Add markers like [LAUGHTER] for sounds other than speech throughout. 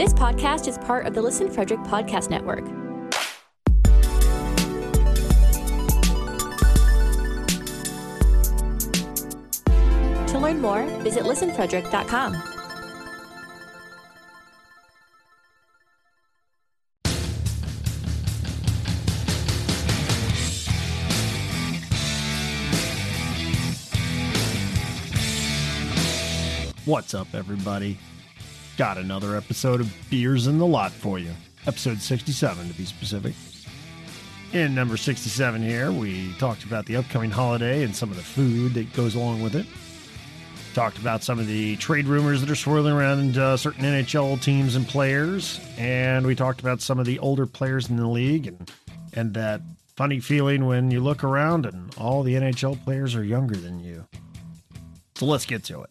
This podcast is part of the Listen Frederick Podcast Network. To learn more, visit listenfrederick.com. What's up, everybody? Got another episode of Beers in the Lot for you. Episode 67, to be specific. In number 67 here, we talked about the upcoming holiday and some of the food that goes along with it. Talked about some of the trade rumors that are swirling around uh, certain NHL teams and players. And we talked about some of the older players in the league and, and that funny feeling when you look around and all the NHL players are younger than you. So let's get to it.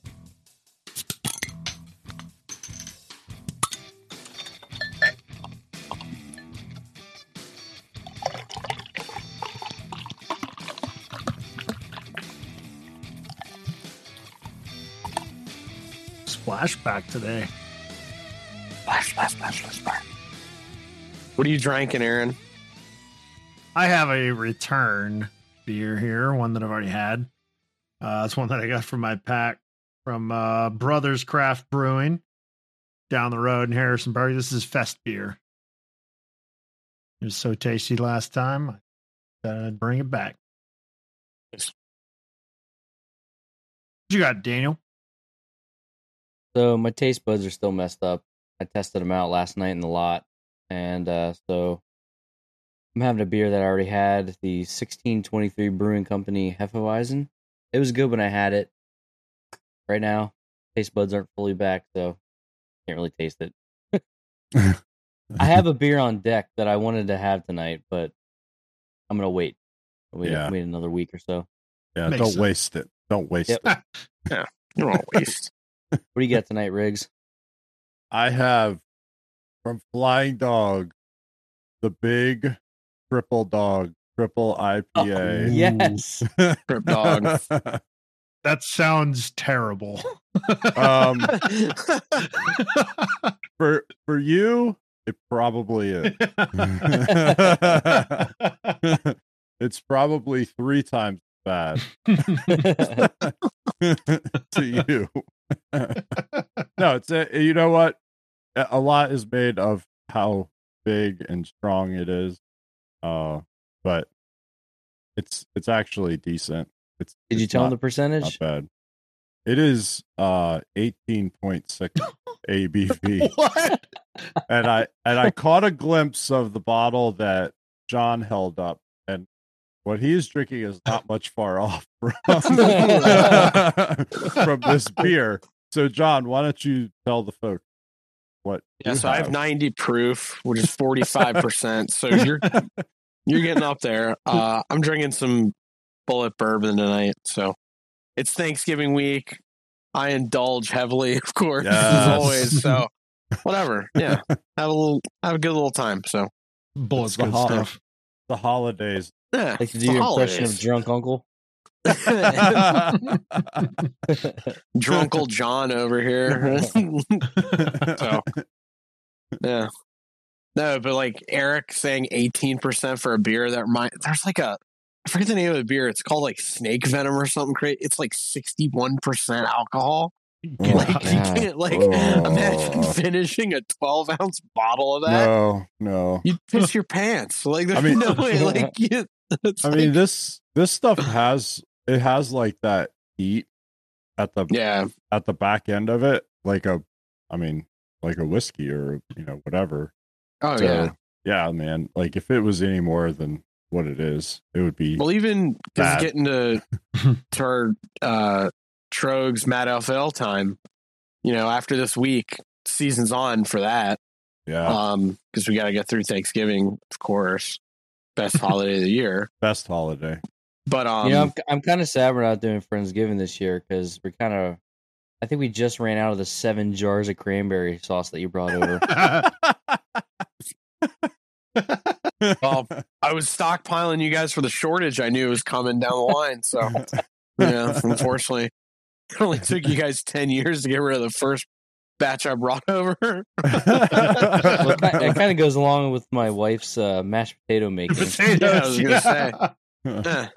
Splashback today. Splash, splash, splash, splash, splash. What are you drinking, Aaron? I have a return beer here, one that I've already had. Uh, it's one that I got from my pack from uh, Brothers Craft Brewing down the road in Harrisonburg. This is Fest beer. It was so tasty last time. I thought I'd bring it back. What you got, Daniel? So my taste buds are still messed up. I tested them out last night in the lot, and uh, so I'm having a beer that I already had, the 1623 Brewing Company Hefeweizen. It was good when I had it. Right now, taste buds aren't fully back, so can't really taste it. [LAUGHS] I have a beer on deck that I wanted to have tonight, but I'm gonna wait. Wait, Yeah. wait another week or so. Yeah, Makes don't sense. waste it. Don't waste Yep. it. [LAUGHS] You're all waste. What do you got tonight, Riggs? I have from Flying Dog the big triple dog triple IPA. yes. [LAUGHS] Trip dog. [LAUGHS] That sounds terrible. um, [LAUGHS] for for you, it probably is. it's probably three times bad to you. [LAUGHS] no, it's a, you know what? A lot is made of how big and strong it is. Uh, but it's it's actually decent. It's Did you it's tell him not- the percentage? not bad. It is uh 18.6 ABV. [LAUGHS] what? and I and I [LAUGHS] caught a glimpse of the bottle that John held up what he is drinking is not much far off [LAUGHS] from, [LAUGHS] [LAUGHS] from this beer. So John, why don't you tell the folks what yeah, you so I have 90 proof, which is 45%. so you're you're getting up there. Uh, I'm drinking some Bulleit bourbon tonight. So it's Thanksgiving week. I indulge heavily, of course, Yes. as always. So whatever. Yeah. Have a little have a good little time. So Bulleit's the good hot- stuff. the holidays. Yeah. Like to do the your impression of drunk uncle. [LAUGHS] Drunkle John over here. [LAUGHS] so yeah. No, but like Eric saying eighteen percent for a beer that remind there's like a I forget the name of the beer. It's called like snake venom or something crazy. It's like sixty one percent alcohol. Oh, [LAUGHS] like you can't like Oh. imagine finishing a twelve ounce bottle of that. no, no. You'd piss your pants. Like there's I mean- no way. Like you, [LAUGHS] it's I mean this this stuff has it has like that heat at the yeah, at the back end of it, like a I mean, like a whiskey or you know, whatever. oh So, yeah. yeah, man. Like if it was any more than what it is, it would be Well, even because getting to [LAUGHS] to our uh, Trogs Matt FL time, you know, after this week, season's on for that. yeah, Um, because we got to get through Thanksgiving, of course, best holiday of the year. [LAUGHS] best holiday. But um, you know, I'm, I'm kind of sad we're not doing Friendsgiving this year because we're kind of. I think we just ran out of the seven jars of cranberry sauce that you brought over. [LAUGHS] well, I was stockpiling you guys for the shortage. I knew was coming down the line. So [LAUGHS] yeah, unfortunately, it only took you guys ten years to get rid of the first batch I brought [LAUGHS] over. Well, it [LAUGHS] kind of goes along with my wife's uh, mashed potato making. [LAUGHS] Potatoes. Yeah, I was gonna yeah.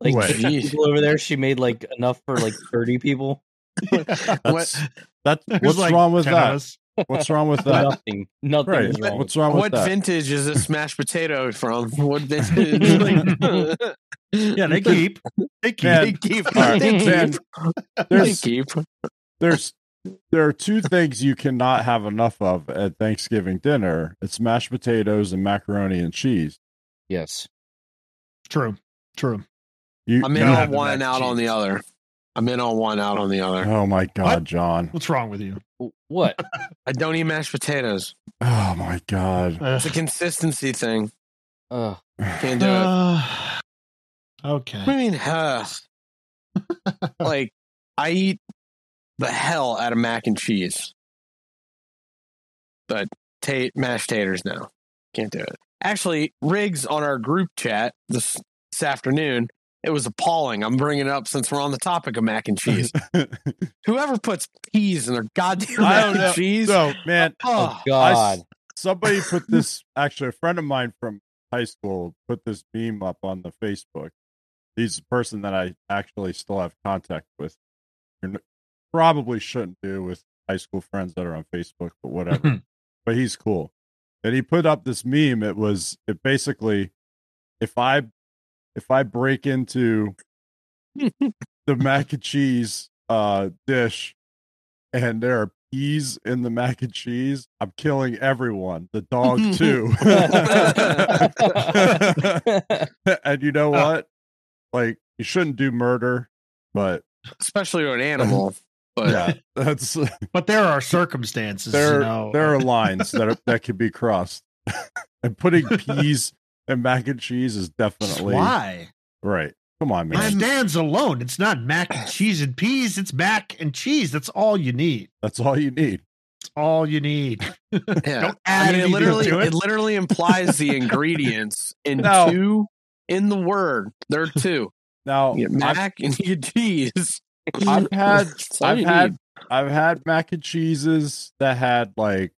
Like people over there, she made like enough for like thirty people. That's, that's There's what's like wrong with that? us. With wrong with that? Nothing, nothing right. is wrong. What's wrong with what that? vintage is this mashed potato from? What vintage? Yeah, they keep. They keep. Man, They keep. all right, They man, keep. They keep. there's there are two things you cannot have enough of at Thanksgiving dinner. It's mashed potatoes and macaroni and cheese. yes. True. True. You, I'm in on one, mac and out on the other. I'm in on one, out on the other. oh my god, What? John! What's wrong with you? What? [LAUGHS] I don't eat mashed potatoes. Oh my god! It's a consistency thing. Uh, Can't do it. [SIGHS] Uh, What do okay. you mean, huh? [LAUGHS] like, I eat the hell out of mac and cheese. But ta- mashed taters, no. Can't do it. Actually, Riggs on our group chat this, this afternoon, it was appalling. I'm bringing it up since we're on the topic of mac and cheese. [LAUGHS] Whoever puts peas in their goddamn I mac don't and know. cheese. so man, oh, oh God. somebody put this. Actually, a friend of mine from high school put this meme up on the Facebook. He's a person that I actually still have contact with. You probably shouldn't do with high school friends that are on Facebook, but whatever. but he's cool. And he put up this meme. It was it basically if I if I break into [LAUGHS] the mac and cheese uh dish and there are peas in the mac and cheese, I'm killing everyone. The dog [LAUGHS] too. [LAUGHS] and you know what? Like you shouldn't do murder, but especially to an animal. But yeah, [LAUGHS] that's But there are circumstances. there you know. there are [LAUGHS] lines that are, that can be crossed. [LAUGHS] and putting peas and mac and cheese is definitely Why? right. Come on, It man. stands alone. It's not mac and cheese and peas. It's mac and cheese. That's all you need. That's all you need. It's all you need. yeah, Don't I add mean, it literally to it. it. literally implies the ingredients in No. two in the word. There are two. Now You get I've, mac and you cheese. I've had I've had. I've had mac and cheeses that had like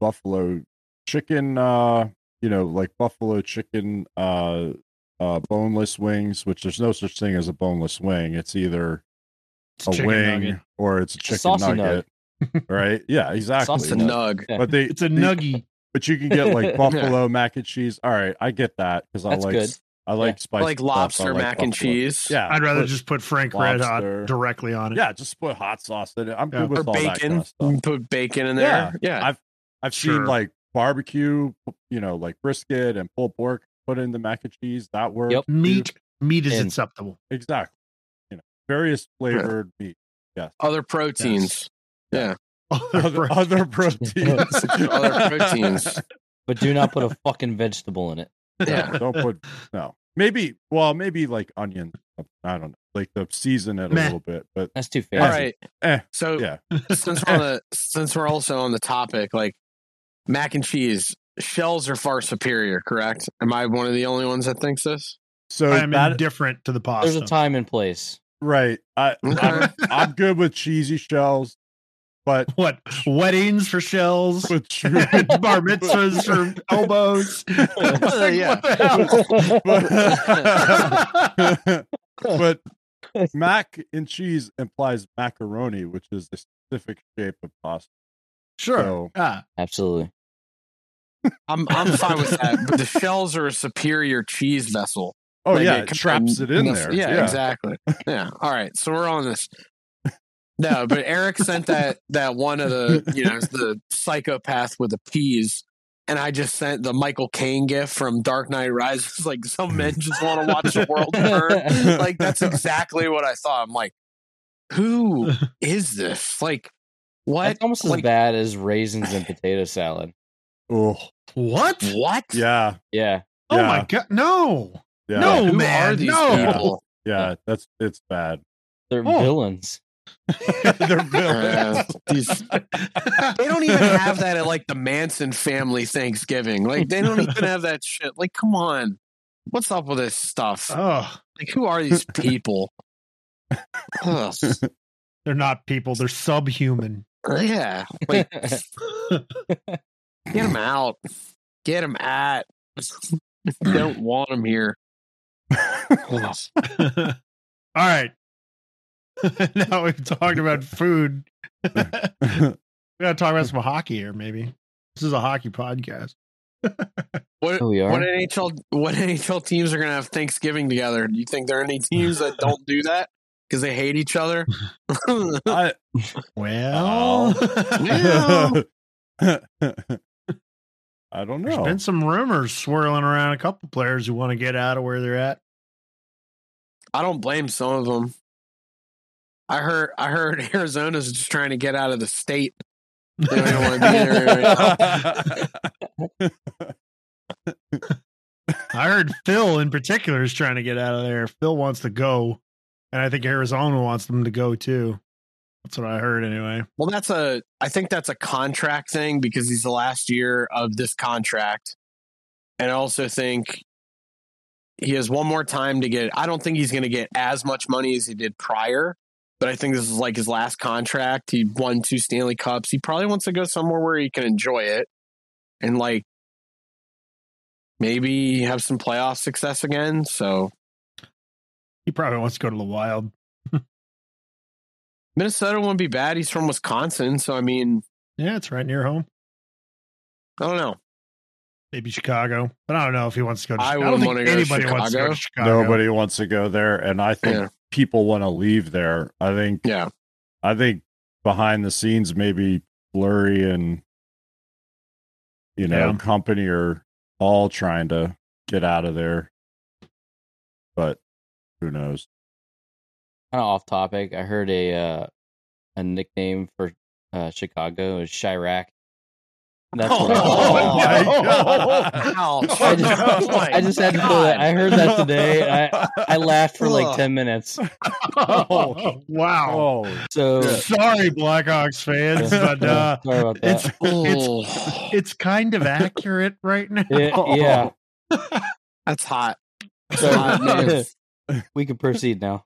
buffalo chicken uh you know like buffalo chicken uh uh boneless wings which there's no such thing as a boneless wing it's either It's a chicken wing nugget. or it's a a chicken saucy nugget right yeah exactly [LAUGHS] It's a Saucy nug. But they It's a they- nuggy. but you can get like [LAUGHS] buffalo mac and cheese all right i get that because i That's like good. I like Yeah. spicy like stuff. I lobster like mac and cheese. yeah I'd rather put- just put Frank Red. Hot directly on it. yeah just put hot sauce in it i'm Yeah. good with Or all that kind bacon. of stuff Put bacon in there. Yeah. yeah. I've I've seen like barbecue, you know, like brisket and pulled pork put in the mac and cheese. That works. Yep. Meat. Meat is And- acceptable. exactly. You know, various flavored meat. Yes. Other proteins. Yeah. [LAUGHS] Other, other proteins. Other [LAUGHS] proteins. [LAUGHS] But do not put a fucking vegetable in it. Yeah. Don't put no. Maybe well, maybe like onion. I don't know. Like the season it a Meh. little bit, but That's too fair. All right. eh, So yeah. since we're on the since we're also on the topic, like mac and cheese, shells are far superior, correct? Am I one of the only ones that thinks this? So I am that indifferent to the pasta. There's a time and place. right. I I'm, I'm good with cheesy shells, but [LAUGHS] What weddings for shells? with [LAUGHS] true [LAUGHS] Bar mitzvahs for elbows. Like, Yeah. What the hell? but mac and cheese implies macaroni, which is a specific shape of pasta. sure. So- Ah, Absolutely. I'm I'm fine with that. But the shells are a superior cheese vessel. Oh Like, yeah, it it traps it in enough- there. Yeah, exactly. Yeah. All right. So we're on this. No, but Eric sent that that one of the you know the psychopath with the peas, and I just sent the Michael Caine gift from Dark Knight Rises. [LAUGHS] Like some men just want to watch the world burn. Like that's exactly what I thought. I'm like, who is this? Like, what? That's almost as bad as raisins and potato salad. Oh what? What? yeah, Yeah. Oh Yeah. my god! No. yeah, No. Who man, are these no. people? yeah. That's it's bad. They're Oh. villains. [LAUGHS] They're Uh, these- [LAUGHS] they don't even have that at like the Manson family Thanksgiving. Like they don't even have that shit. Like, come on, what's up with this stuff? Oh, Like, who are these people? Ugh. [LAUGHS] they're not people. They're subhuman. Uh, yeah, like get them out, get them at. Don't want them here. All right. [LAUGHS] now we've talked about food. [LAUGHS] we gotta talk about some hockey here, maybe. This is a hockey podcast. [LAUGHS] What, Oh, we are? what NHL what NHL teams are gonna have Thanksgiving together? Do you think there are any teams that don't do that because they hate each other? I, Well, Yeah. Oh. I don't there's know. been some rumors swirling around a couple players who want to get out of where they're at. I don't blame some of them. I heard I heard [LAUGHS] Arizona's just trying to get out of the state. [LAUGHS] They don't want to be there. [LAUGHS] I heard Phil in particular is trying to get out of there. Phil wants to go, and I think Arizona wants them to go too. That's what I heard anyway. Well, that's a. I think that's a contract thing because he's the last year of this contract, and I also think he has one more time to get. I don't think he's going to get as much money as he did prior, but I think this is like his last contract. He won two Stanley Cups. He probably wants to go somewhere where he can enjoy it, and like maybe have some playoff success again. So He probably wants to go to the Wild. [LAUGHS] Minnesota wouldn't be bad. He's from Wisconsin, so I mean, Yeah, it's right near home. I don't know. Maybe Chicago, but I don't know if he wants to go. to I Chicago. wouldn't don't wanna think go to anybody wants to go to Chicago. Chicago. Nobody wants to go there, and I think Yeah. People want to leave there. I think. Yeah. I think behind the scenes, maybe Blurry and you know Yeah. company are all trying to get out of there, but who knows? kind of off topic. I heard a uh, a nickname for uh, Chicago is Chiraq. That's what I Oh, thought. my God. [LAUGHS] I just, Oh I just had to throw that. I heard that today. I I laughed for like ten minutes. [LAUGHS] Oh, wow. Oh, So Sorry, Blackhawks fans, but uh, sorry about that. it's it's it's kind of accurate right now. Yeah, yeah. [LAUGHS] That's hot. So, hot, we can proceed now.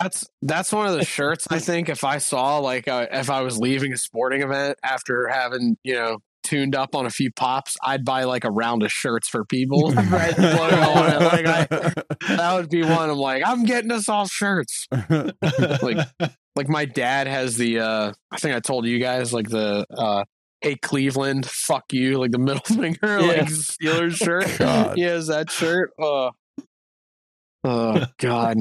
That's that's one of the shirts I think if I saw like uh, if I was leaving a sporting event after having you know tuned up on a few pops, I'd buy like a round of shirts for people. [LAUGHS] Red logo on it. Like I, [LAUGHS] that would be one. I'm like I'm getting us all shirts. Like like my dad has the uh I think I told you guys like the uh hey Cleveland fuck you like the middle [LAUGHS] finger like Steelers shirt. God. He has that shirt. Oh, oh God.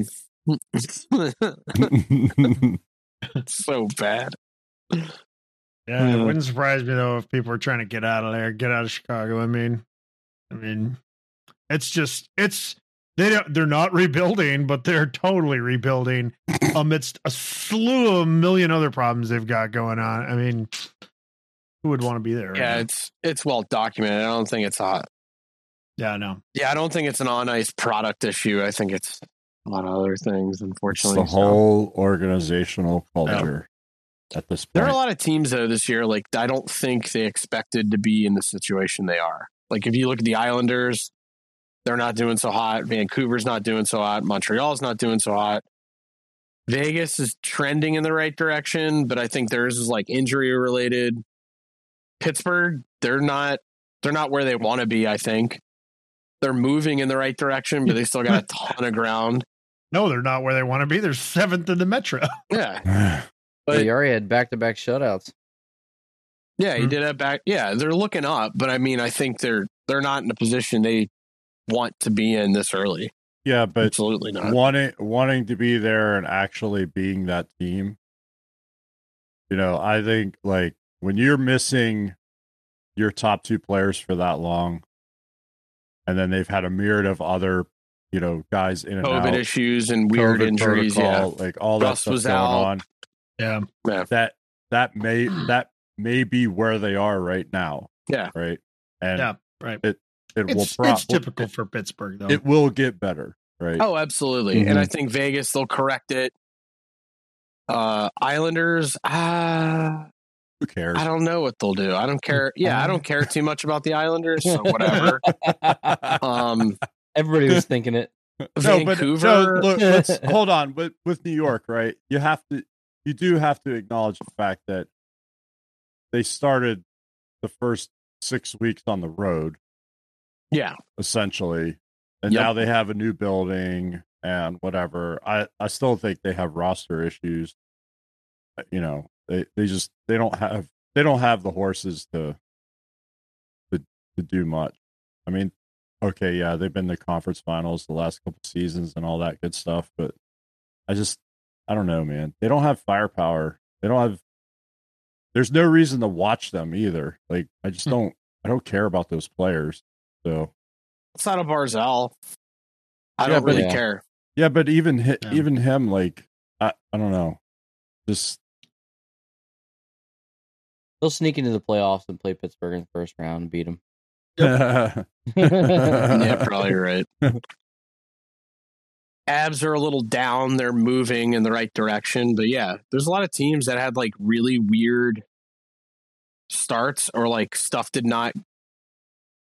So bad. Yeah, it Uh, wouldn't surprise me though if people are trying to get out of there, get out of Chicago. I mean, I mean, it's just it's they don't they're not rebuilding, but they're totally rebuilding [LAUGHS] amidst a slew of a million other problems they've got going on. I mean, who would want to be there? right Yeah, now? it's it's well documented. I don't think it's hot. yeah, I know. yeah, I don't think it's an on ice product issue. I think it's a lot of other things, It's unfortunately. the So- whole organizational culture at this point. There are a lot of teams though this year. Like I don't think they expected to be in the situation they are. Like if you look at the Islanders, they're not doing so hot. Vancouver's not doing so hot. Montreal's not doing so hot. Vegas is trending in the right direction, but I think theirs is like injury related. Pittsburgh, they're not they're not where they want to be, I think. They're moving in the right direction, but they still got a [LAUGHS] ton of ground. No, they're not where they want to be. They're seventh in the Metro. [LAUGHS] [SIGHS] Yeah. But But you already had back to back shutouts. Yeah, he Hmm. did it back. Yeah, they're looking up, but I mean, I think they're they're not in a position they want to be in this early. yeah, but Absolutely not. wanting wanting to be there and actually being that team. You know, I think like when you're missing your top two players for that long, and then they've had a myriad of other, you know, guys in and COVID out, issues and weird COVID injuries. protocol, like all that stuff was going out. on. Yeah. Yeah, That that may that may be where they are right now. Yeah. Right. And Yeah, right. it it will It's, pro- it's typical for Pittsburgh, though. It will get better. Right. Oh, absolutely. Mhm. And I think Vegas they'll correct it. Uh Islanders, uh, Who cares? I don't know what they'll do. I don't care. Yeah, I don't care too much about the Islanders. So [LAUGHS] whatever. Um, Everybody was thinking it. [LAUGHS] No, but Vancouver. no, look, let's [LAUGHS] hold on. With with New York, right? You have to you do have to acknowledge the fact that they started the first six weeks on the road, Yeah. essentially, and Yep. now they have a new building and whatever. I I still think they have roster issues. Uh, You know, they they just they don't have they don't have the horses to to to do much. I mean, okay, yeah, they've been to conference finals the last couple seasons and all that good stuff, but I just I don't know, man. They don't have firepower. They don't have there's no reason to watch them either. Like I just Hmm. don't I don't care about those players. So Outside of Barzal, I Yeah, don't really Yeah. care. yeah, but even hi- Yeah. even him, like I I don't know, just They'll sneak into the playoffs and play Pittsburgh in the first round and beat them. Yeah, [LAUGHS] yeah, probably right. Abs are a little down. They're moving in the right direction. But yeah, there's a lot of teams that had like really weird starts or like stuff did not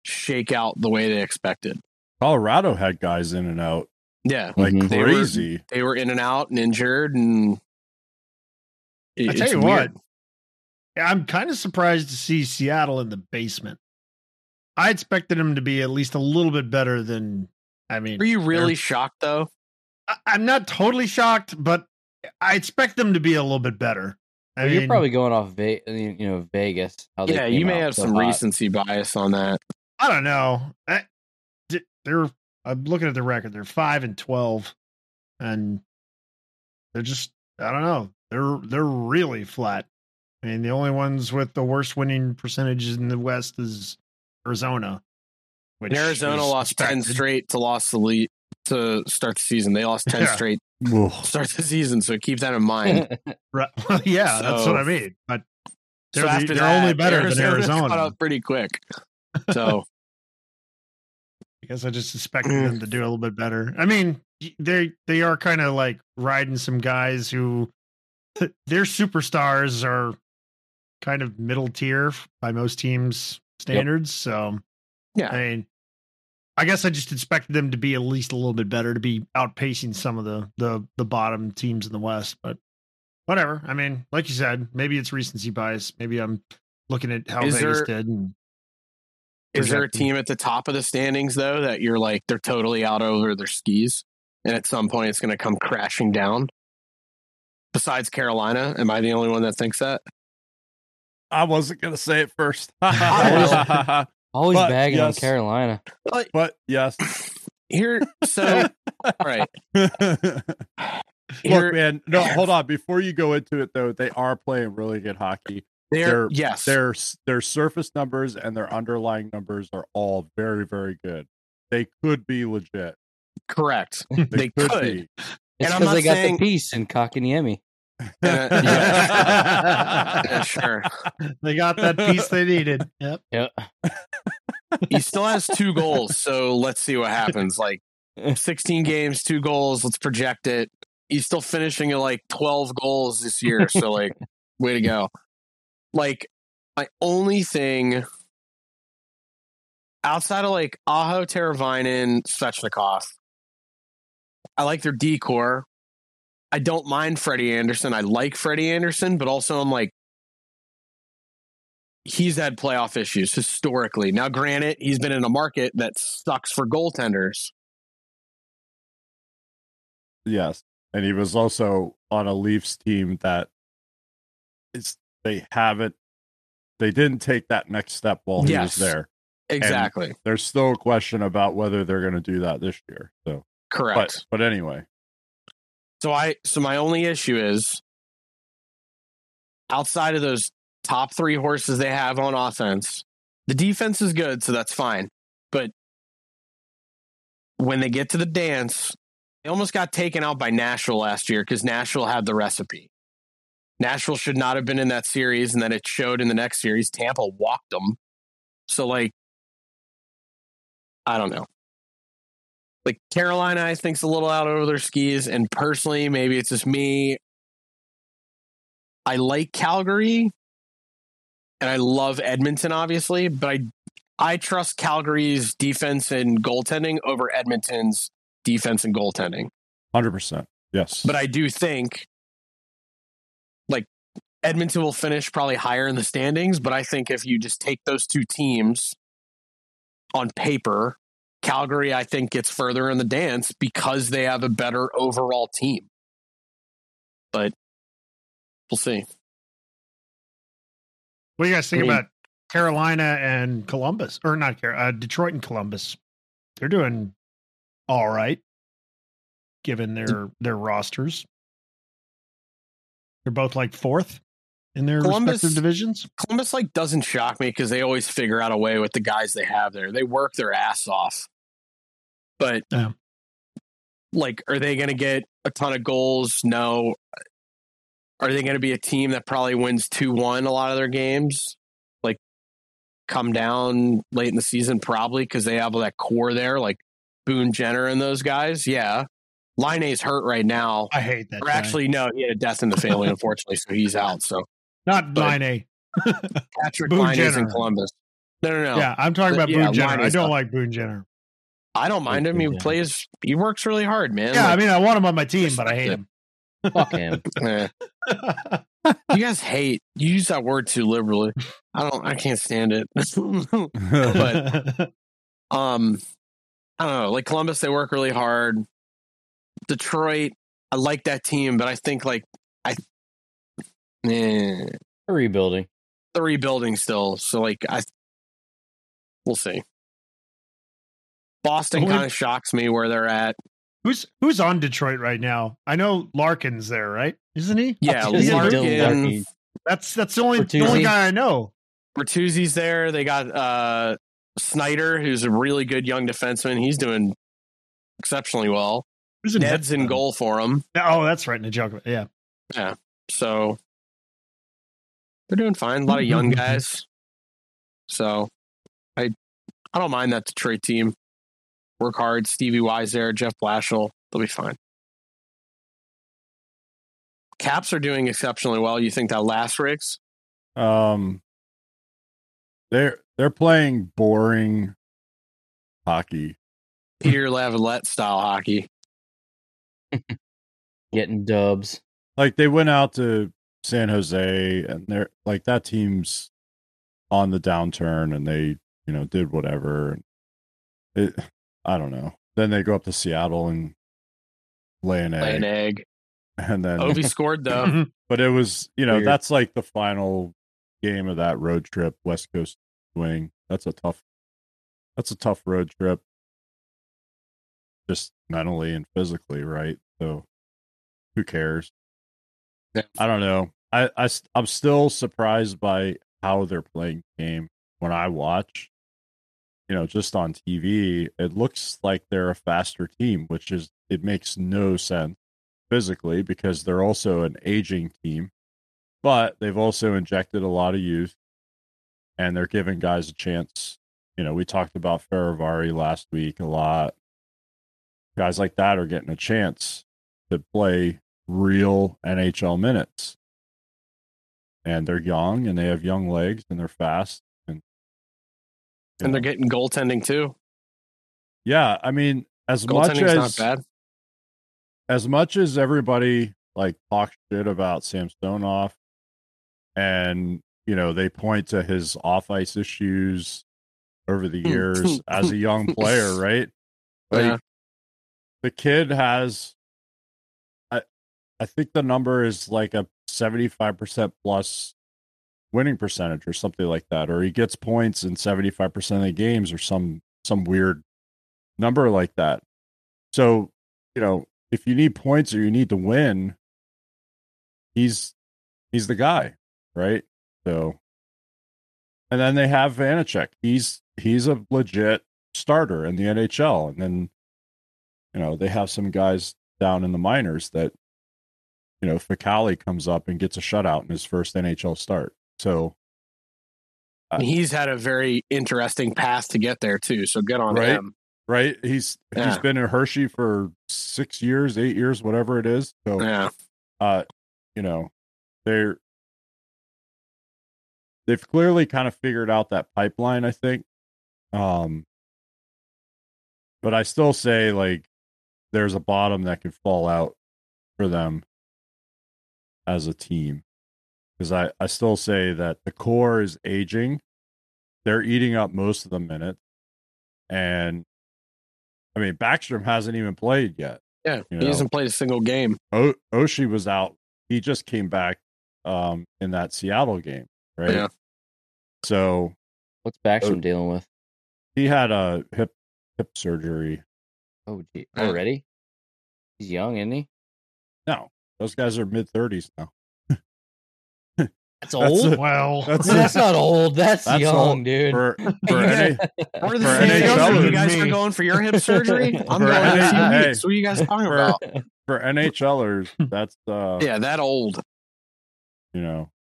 shake out the way they expected. Colorado had guys in and out Yeah. like Mhm. They were- crazy. They were in and out and injured and it- I tell you weird. what, I'm kind of surprised to see Seattle in the basement. I expected them to be at least a little bit better than. I mean, Are you really shocked though? I- I'm not totally shocked, but I expect them to be a little bit better. I Well, mean, you're probably going off, Ve- you know, Vegas. How Yeah, you may have so some hot. recency bias on that. I don't know. I, d- they're. I'm looking at the record. They're five and twelve, and they're just. I don't know. They're they're really flat. I mean, the only ones with the worst winning percentages in the West is Arizona. Which And Arizona is lost ten straight to lost the lead to start the season. They lost ten Yeah. straight start the season, so keep that in mind. [LAUGHS] Right. [LAUGHS] Well, yeah, that's what I mean. But they're, so after they're that, only better than Arizona [LAUGHS] Arizona. caught up pretty quick. So I guess I just expected mm. them to do a little bit better. I mean, they they are kind of like riding some guys who their superstars are kind of middle tier by most teams' standards. So Yeah. I mean, I guess I just expected them to be at least a little bit better, to be outpacing some of the the the bottom teams in the West. But whatever. I mean, like you said, maybe it's recency bias. Maybe I'm looking at how Is Vegas there- did. And is there a team at the top of the standings though that you're like they're totally out over their skis, and at some point it's going to come crashing down? Besides Carolina, am I the only one that thinks that? I wasn't gonna say it first. [LAUGHS] I Always But, bagging yes. on Carolina. but yes. Here, so [LAUGHS] all right, here Look, man. No, hold on. Before you go into it, though, they are playing really good hockey. they're, they're- yes, Their their surface numbers and their underlying numbers are all very, very good. They could be legit. correct. They, They could, could. be. It's And I'm because not they got saying- the piece in Kotkaniemi. Yeah. [LAUGHS] [LAUGHS] Yeah, sure. they got that piece they needed. Yep. Yep. [LAUGHS] He still has two goals, so let's see what happens. Like 16 games, two goals. Let's project it. He's still finishing at like 12 goals this year. So, like, way to go. Like, my only thing outside of like Aho, Teravainen, Svechnikov, I like their decor. I don't mind Freddie Andersen. I like Freddie Andersen, but also I'm like, he's had playoff issues historically. Now, granted, he's been in a market that sucks for goaltenders. Yes, and he was also on a Leafs team that it's they haven't. They didn't take that next step while he Yes. was there. Exactly. There's still a question about whether they're going to do that this year. So, Correct. but but anyway, So I so my only issue is outside of those top three horses they have on offense, the defense is good, so that's fine. But when they get to the dance, they almost got taken out by Nashville last year because Nashville had the recipe. Nashville should not have been in that series, and then it showed in the next series. Tampa walked them. So like I don't know like Carolina, I think's a little out over their skis. And personally, maybe it's just me. I like Calgary, and I love Edmonton, obviously, but I I trust Calgary's defense and goaltending over Edmonton's defense and goaltending. hundred percent. Yes, But I do think like Edmonton will finish probably higher in the standings, but I think if you just take those two teams on paper, Calgary, I think, gets further in the dance because they have a better overall team. But we'll see. What do you guys think I mean- about Carolina and Columbus, or not Car- uh, Detroit and Columbus? They're doing all right, given their their rosters. They're both like fourth in their Columbus- respective divisions. Columbus like doesn't shock me because they always figure out a way with the guys they have there. They work their ass off. But Yeah. like, are they going to get a ton of goals? No. Are they going to be a team that probably wins two one a lot of their games? Like, come down late in the season probably because they have that core there, like Boone Jenner and those guys. Yeah, Laine's hurt right now. I hate that. Or guy. actually, no, he had a death in the family, unfortunately, so he's out. So not but- nine A. Patrick Boone Line is in Columbus. No, no, no. Yeah, I'm talking But about yeah, Boone Jenner. I don't like Boone Jenner. I don't mind him. He Yeah. plays. He works really hard, man. Yeah, I mean, I want him on my team, but I hate him. Fuck him. [LAUGHS] you guys hate. You use that word too liberally. I don't. I can't stand it. [LAUGHS] But- um, I don't know. Like Columbus, they work really hard. Detroit, I like that team, but I think like I, eh, Rebuilding. the rebuilding still. So like I, we'll see. Boston Only- kind of shocks me where they're at. who's who's on Detroit right now? I know Larkin's there, right? Isn't he? Yeah, [LAUGHS] He's Larkin, Larkin. That's that's the only the only guy I know. Bertuzzi's there. They got uh, Seider, who's a really good young defenseman. He's doing exceptionally well. Who's in Ned's in goal for him. Oh, that's right. Najoka. Yeah. Yeah. So they're doing fine. A lot of young [LAUGHS] guys. So I I don't mind that Detroit team. Work hard. Stevie Wise there, Jeff Blashill. They'll be fine. Caps are doing exceptionally well. You think that last Riggs? Um, they're they're playing boring hockey. [LAUGHS] Peter Laviolette style hockey. [LAUGHS] Getting dubs. Like they went out to San Jose, and they're like that team's on the downturn, and they you know did whatever. It, I don't know. Then they go up to Seattle and lay an egg. Lay an egg, egg. and then Ovi [LAUGHS] scored though. [LAUGHS] But it was you know Weird. that's like the final game of that road trip west coast swing that's a tough that's a tough road trip just mentally and physically right so who cares Yeah. i don't know i, I i'm still surprised by how they're playing the game when i watch you know just on tv it looks like they're a faster team which is it makes no sense physically because they're also an aging team, but they've also injected a lot of youth and they're giving guys a chance. You know, we talked about Fehervary last week a lot. Guys like that are getting a chance to play real NHL minutes. And they're young and they have young legs and they're fast and they're getting goaltending too. yeah, I mean as much as bad. as much as everybody like talks shit about Samsonov and you know they point to his off ice issues over the hmm. years [LAUGHS] as a young player, right? Like Yeah. the kid has I I think the number is like a 75% plus winning percentage or something like that or he gets points in 75% of the games or some some weird number like that. So, you know, if you need points or you need to win, he's he's the guy, right? So and then they have Vanecek. He's he's a legit starter in the NHL. And then, you know, they have some guys down in the minors that, you know, Fucale comes up and gets a shutout in his first NHL start. So And he's had a very interesting path to get there too. So good on Right. him. right, he's he's been in Hershey for six years, eight years, whatever it is. So Yeah. uh, you know, they're they've clearly kind of figured out that pipeline, I think. Um, but I still say like there's a bottom that could fall out for them as a team. Because I, I still say that the core is aging. They're eating up most of the minutes. And I mean, Backstrom hasn't even played yet. Yeah, You he know. hasn't played a single game. O- Oshie was out. He just came back um, in that Seattle game, right? Yeah. So What's Backstrom dealing with? he had a hip hip surgery. Oh, gee. Already? He's young, isn't he? No, those guys are mid thirties now. That's That's old. a- Well, That's That's, a- not old. That's, That's young, old dude. for for [LAUGHS] any What are the For same NHL you guys me. are going for your hip surgery? [LAUGHS] I'm For going in a few hey. weeks. What are you guys talking For- about? for NHLers. That's uh, Yeah, that old. you know,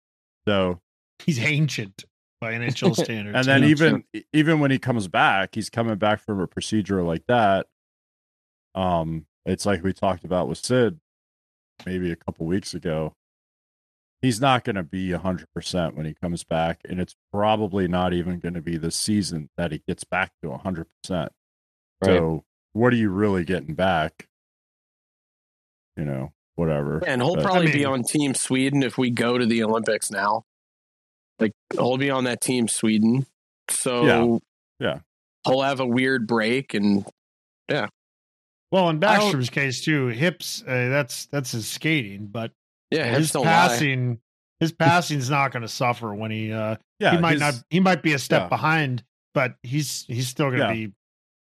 so he's ancient by NHL [LAUGHS] standards. and then Yeah, even even when he comes back, he's coming back from a procedure like that. Um, it's like we talked about with Sid, maybe a couple weeks ago. He's not going to be hundred percent when he comes back, and it's probably not even going to be the season that he gets back to hundred percent. Right. So, what are you really getting back? You know, whatever. And he'll But- probably I be on Team Sweden if we go to the Olympics now. Like he'll be on that Team Sweden. So Yeah. Yeah. he'll have a weird break and yeah well, in I Backstrom's case too, hips. Uh, that's that's his skating, but yeah, his passing, don't lie. passing, his passing's not going to suffer when he. uh yeah, He might he's- not. He might be a step yeah. behind, but he's he's still going to Yeah. be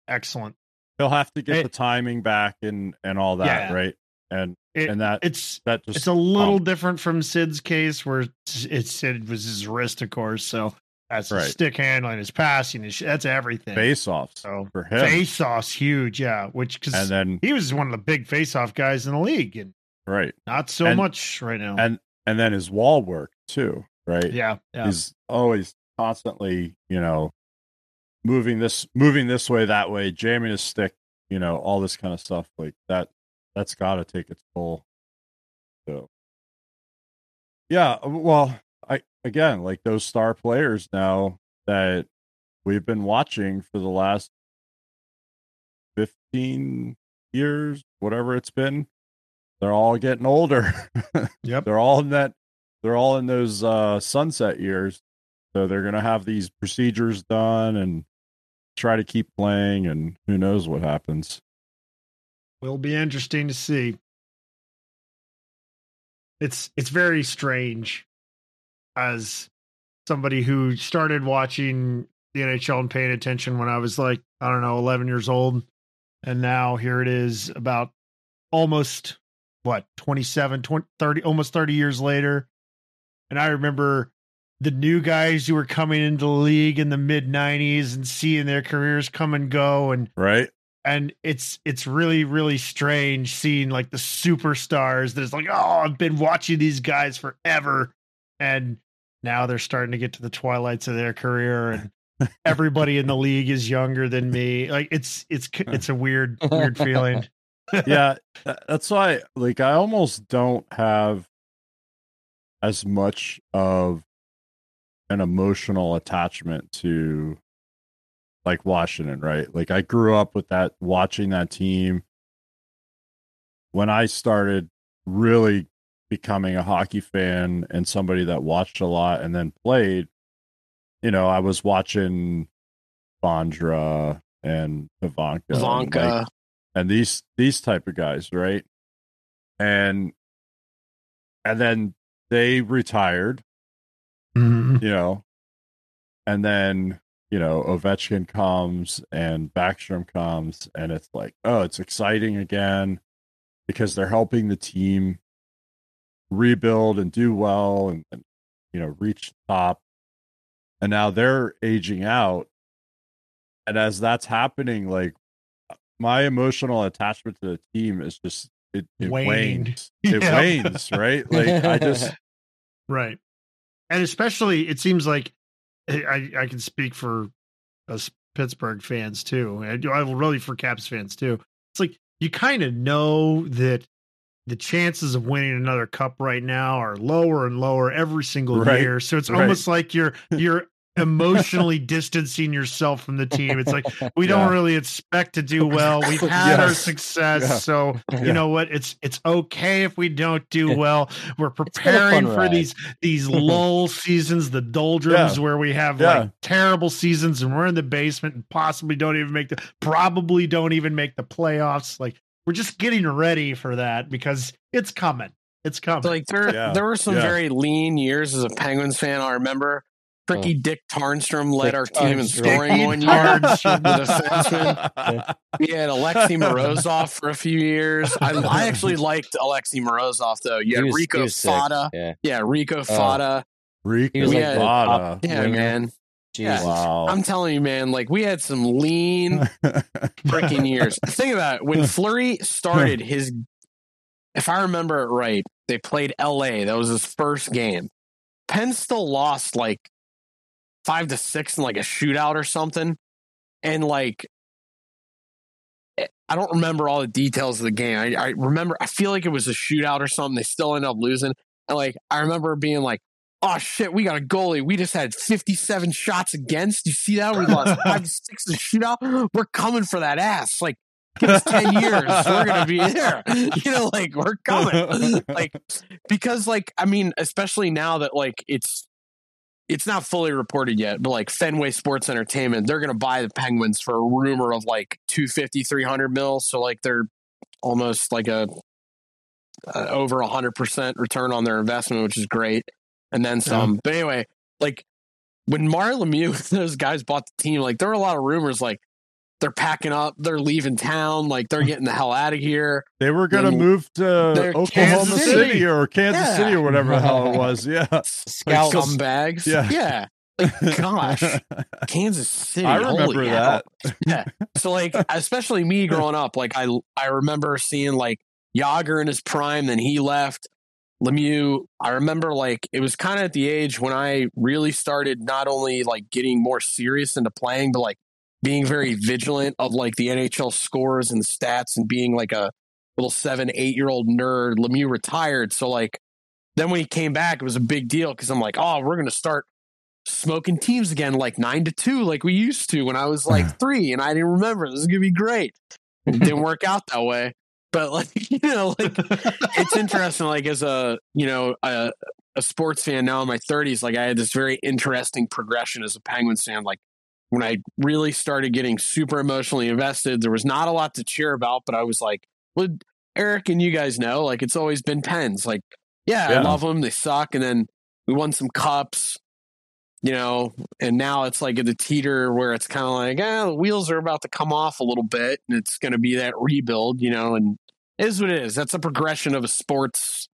excellent. He'll have to get It- the timing back and and all that, Yeah. right? And It- and that It's that just it's a little um, different from Sid's case, where it's, it's Sid was his wrist, of course. So that's his Right. stick handling, his passing, his, that's everything. face offs So for him. face offs huge, yeah. Which and because then he was one of the big face off guys in the league, and right. not so And- much right now. And and then his wall work too, right? yeah, yeah. He's always constantly, you know, moving this moving this way, that way, jamming his stick, you know, all this kind of stuff. Like that that's gotta take its toll. So yeah, uh, well, I again like those star players now that we've been watching for the last 15 years, whatever it's been. They're all getting older. [LAUGHS] Yep. they're all in that they're all in those uh sunset years. So they're going to have these procedures done and try to keep playing and who knows what happens. will be interesting to see. It's it's very strange as somebody who started watching the NHL and paying attention when I was like, I don't know, 11 years old. And now here it is about almost what, 27, 20, 30, almost 30 years later. And I remember the new guys who were coming into the league in the mid 90s and seeing their careers come and go. And Right? and it's it's really really strange seeing like the superstars that is like oh i've been watching these guys forever. And now they're starting to get to the twilights of their career and [LAUGHS] everybody in the league is younger than me. Like it's it's it's a weird weird [LAUGHS] feeling yeah, that's why like I almost don't have as much of an emotional attachment to like Washington, right? Like I grew up with that watching that team when I started really becoming a hockey fan and somebody that watched a lot and then played, you know, I was watching Bondra and Ivanka. and, like, Ivanka. And these these type of guys, right? And and then they retired, Mhm. you know, and then you know Ovechkin comes and Backstrom comes, and it's like, oh, it's exciting again because they're helping the team rebuild and do well, and, and you know reach the top. And now they're aging out, and as that's happening, like my emotional attachment to the team is just it, it Waned. wanes. [LAUGHS] It Yeah. wanes, right? [LAUGHS] Like I just right and especially it seems like eh, i i can speak for us pittsburgh fans too and i will really for caps fans too it's like you kind of know that the chances of winning another cup right now are lower and lower every single Right. year so it's Right. almost like you're you're emotionally distancing yourself from the team. It's like [LAUGHS] we don't really expect to do well. We've [LAUGHS] had our success, Yeah. so you Yeah. know what? It's it's okay if we don't do well. We're preparing for ride. these these [LAUGHS] lull seasons, the doldrums Yeah. where we have Yeah. like terrible seasons and we're in the basement and possibly don't even make the probably don't even make the playoffs. Like we're just getting ready for that because it's coming. It's coming. Like there, Yeah, there were some yeah. very lean years as a Penguins fan. I remember tricky oh. Dick Tarnstrom led Dick our team in Tarnstrom. scoring one year. Tarnstrom. the defenseman. [LAUGHS] We had Alexei Morozov for a few years. I, I actually [LAUGHS] liked Alexei Morozov though. You He had was- Rico was sick. Fata. Yeah. Yeah, Rico oh. Fata. Rico He was like the Vada. Uh, yeah, winger. man. Jesus. Wow. I'm telling you, man. Like we had some lean [LAUGHS] freaking years. Think about it. When Fleury started his, if I remember it right, they played LA. That was his first game. Penn still lost like five to six in like a shootout or something. And like, eh, I don't remember all the details of the game. I, I remember, I feel like it was a shootout or something. They still end up losing. And like, I remember being like, oh shit, we got a goalie. We just had 57 shots against. You see that? We lost five to six in shootout. We're coming for that ass. Like, give us 10 years. We're going to be there. [LAUGHS] You know, like, we're coming. Like, because, like, I mean, especially now that, like, it's, it's not fully reported yet, but like Fenway Sports Entertainment, they're going to buy the Penguins for a rumor of like 250, 300 mil. So, like, they're almost like a, uh, over a hundred percent return on their investment, which is great. And then some. But anyway, like when Mario Lemieux, [LAUGHS] those guys bought the team, like there were a lot of rumors like they're packing up, they're leaving town, like they're getting the hell out of here. They were going to Then move to Oklahoma City. City. or Kansas Yeah. City or whatever the hell it [LAUGHS] was. Yeah. Scouts. Scumbags. Yeah. Yeah. Like, [LAUGHS] gosh, Kansas City. I remember holy hell. that. yeah. So like, especially me [LAUGHS] growing up, like I I remember seeing like Jagr in his prime, then he left. Lemieux, I remember like it was kind of at the age when I really started not only like getting more serious into playing, but like being very vigilant of like the NHL scores and stats and being like a little seven, eight year old nerd. Lemieux retired. So like then when he came back, it was a big deal because I'm like, oh, we're gonna start smoking teams again, like nine to two, like we used to when I was like three, and I didn't remember. This is gonna be great. It didn't work out that way, but like [LAUGHS] you know, like it's interesting. Like as a you know a, a sports fan now in my 30s, like I had this very interesting progression as a Penguins fan. Like when I really started getting super emotionally invested, there was not a lot to cheer about, but I was like, well, Eric and you guys know, like it's always been Pens. Like, yeah, I love them. They suck, and then we won some cups you know, and now it's like at the teeter where it's kind of like, ah, the wheels are about to come off a little bit, and it's going to be that rebuild, you know, and it is what it is. That's a progression of a sports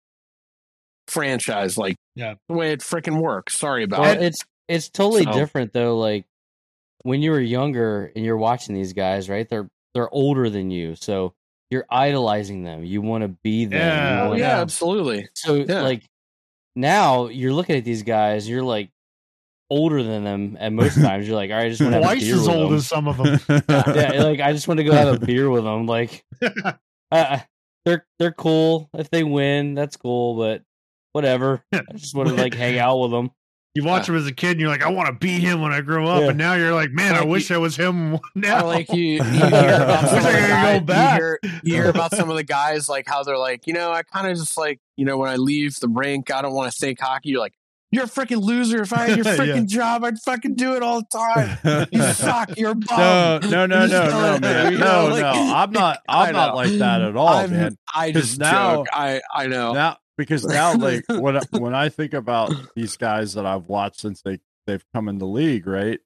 franchise, like Yeah. the way it freaking works. Sorry about Well, it. it's it's totally So- different though. Like when you were younger and you're watching these guys, right? They're they're older than you, so you're idolizing them. You want to be them. Yeah. Oh, wanna- yeah, absolutely. So Yeah. like now you're looking at these guys, you're like older than them, and most [LAUGHS] times you're like, all right, I just want to have a Twice beer as with old them. as some of [LAUGHS] them. yeah, like I just want to go have a beer with them. Like, [LAUGHS] uh, they're they're cool if they win, that's cool, but whatever. I just want to like hang out with them. You watch him as a kid, and you're like, I want to be him when I grow up. Yeah. And now you're like, man, I Like wish I was him [LAUGHS] I now. like you, you hear [LAUGHS] about Wish some I of the could guys, go back. You hear, you hear about some of the guys like how they're like, you know, I kind of just like, you know, when I leave the rink, I don't want to think hockey. You're like, you're a freaking loser. If I had your [LAUGHS] Yeah. freaking job, I'd fucking do it all the time. You suck. You're a bum. No, no, no, no, no, man. you No, know, no. like- I'm not. I I'm not like that at all, I'm- man. I just now- joke. I I know. Now, because now, like [LAUGHS] when I- when I think about these guys that I've watched since they they've come in the league, right?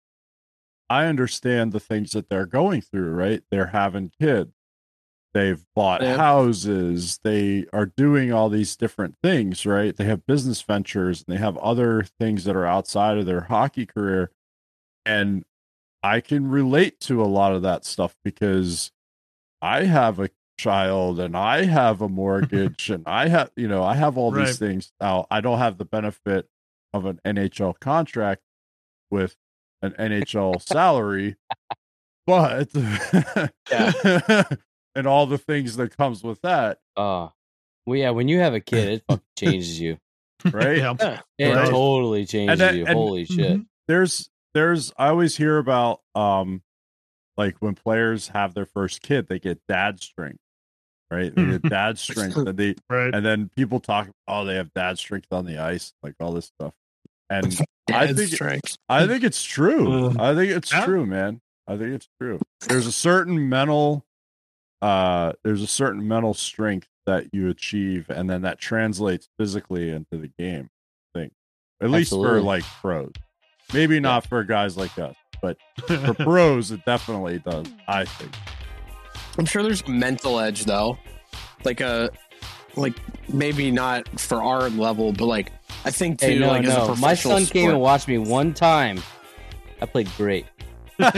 I understand the things that they're going through, right? They're having kids. They've bought Yeah. houses. They are doing all these different things, right? They have business ventures and they have other things that are outside of their hockey career. And I can relate to a lot of that stuff because I have a child and I have a [LAUGHS] mortgage and I have, you know, I have all Right. these things. Now, I don't have the benefit of an NHL contract with an NHL salary, but [LAUGHS] and all the things that comes with that, Uh well, yeah, when you have a kid, it fucking [LAUGHS] changes you. right? Yeah. Yeah. It Right. totally changes that- you. and- Holy shit! Mhm. There's there's I always hear about um like when players have their first kid, they get dad strength, right? They get dad [LAUGHS] strength, and they Right. and then people talk, oh, they have dad strength on the ice, like all this stuff. And [LAUGHS] I think strength. I think it's true. Ugh. I think it's Yeah. true, man. I think it's true. There's a certain mental uh there's a certain mental strength that you achieve and then that translates physically into the game. I think. At least for like pros. Maybe not for guys like us, but for [LAUGHS] pros it definitely does, I think. I'm sure there's a mental edge though, like a like maybe not for our level, but like I think too, Hey, no, like as a no. professional My son came and watched me one time. I played great. I'm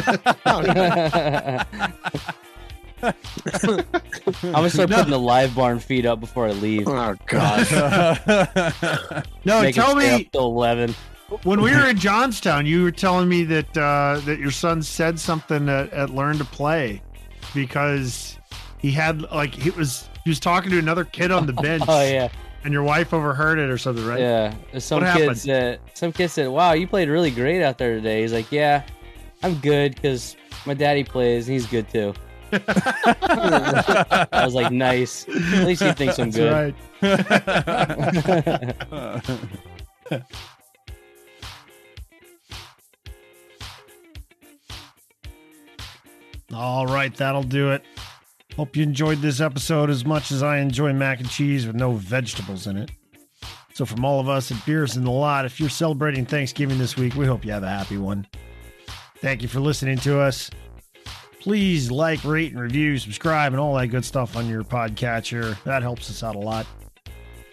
gonna start putting the LiveBarn feed up before I leave. Oh gosh, [LAUGHS] [LAUGHS] no, Make tell me till eleven. when we were in Johnstown, you were telling me that uh, that your son said something at, at Learn to Play because he had like he was he was talking to another kid on the [LAUGHS] oh, bench. Oh yeah, and your wife overheard it or something, right? yeah. Some What kid happened? said, some kid said, "Wow, you played really great out there today." He's like, "Yeah, I'm good because my daddy plays and he's good too." [LAUGHS] I was like, "Nice. At least he thinks I'm That's good." right. [LAUGHS] All right, that'll do it. Hope you enjoyed this episode as much as I enjoy mac and cheese with no vegetables in it. So, from all of us at Beers in the Lot, if you're celebrating Thanksgiving this week, we hope you have a happy one. Thank you for listening to us. Please like, rate, and review, subscribe, and all that good stuff on your podcatcher. That helps us out a lot.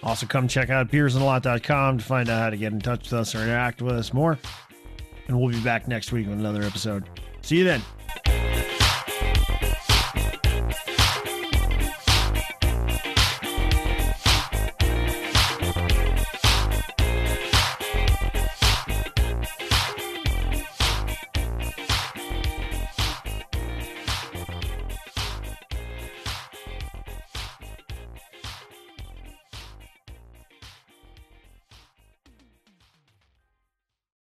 Also, come check out beersanalot.com to find out how to get in touch with us or interact with us more. And we'll be back next week with another episode. See you then.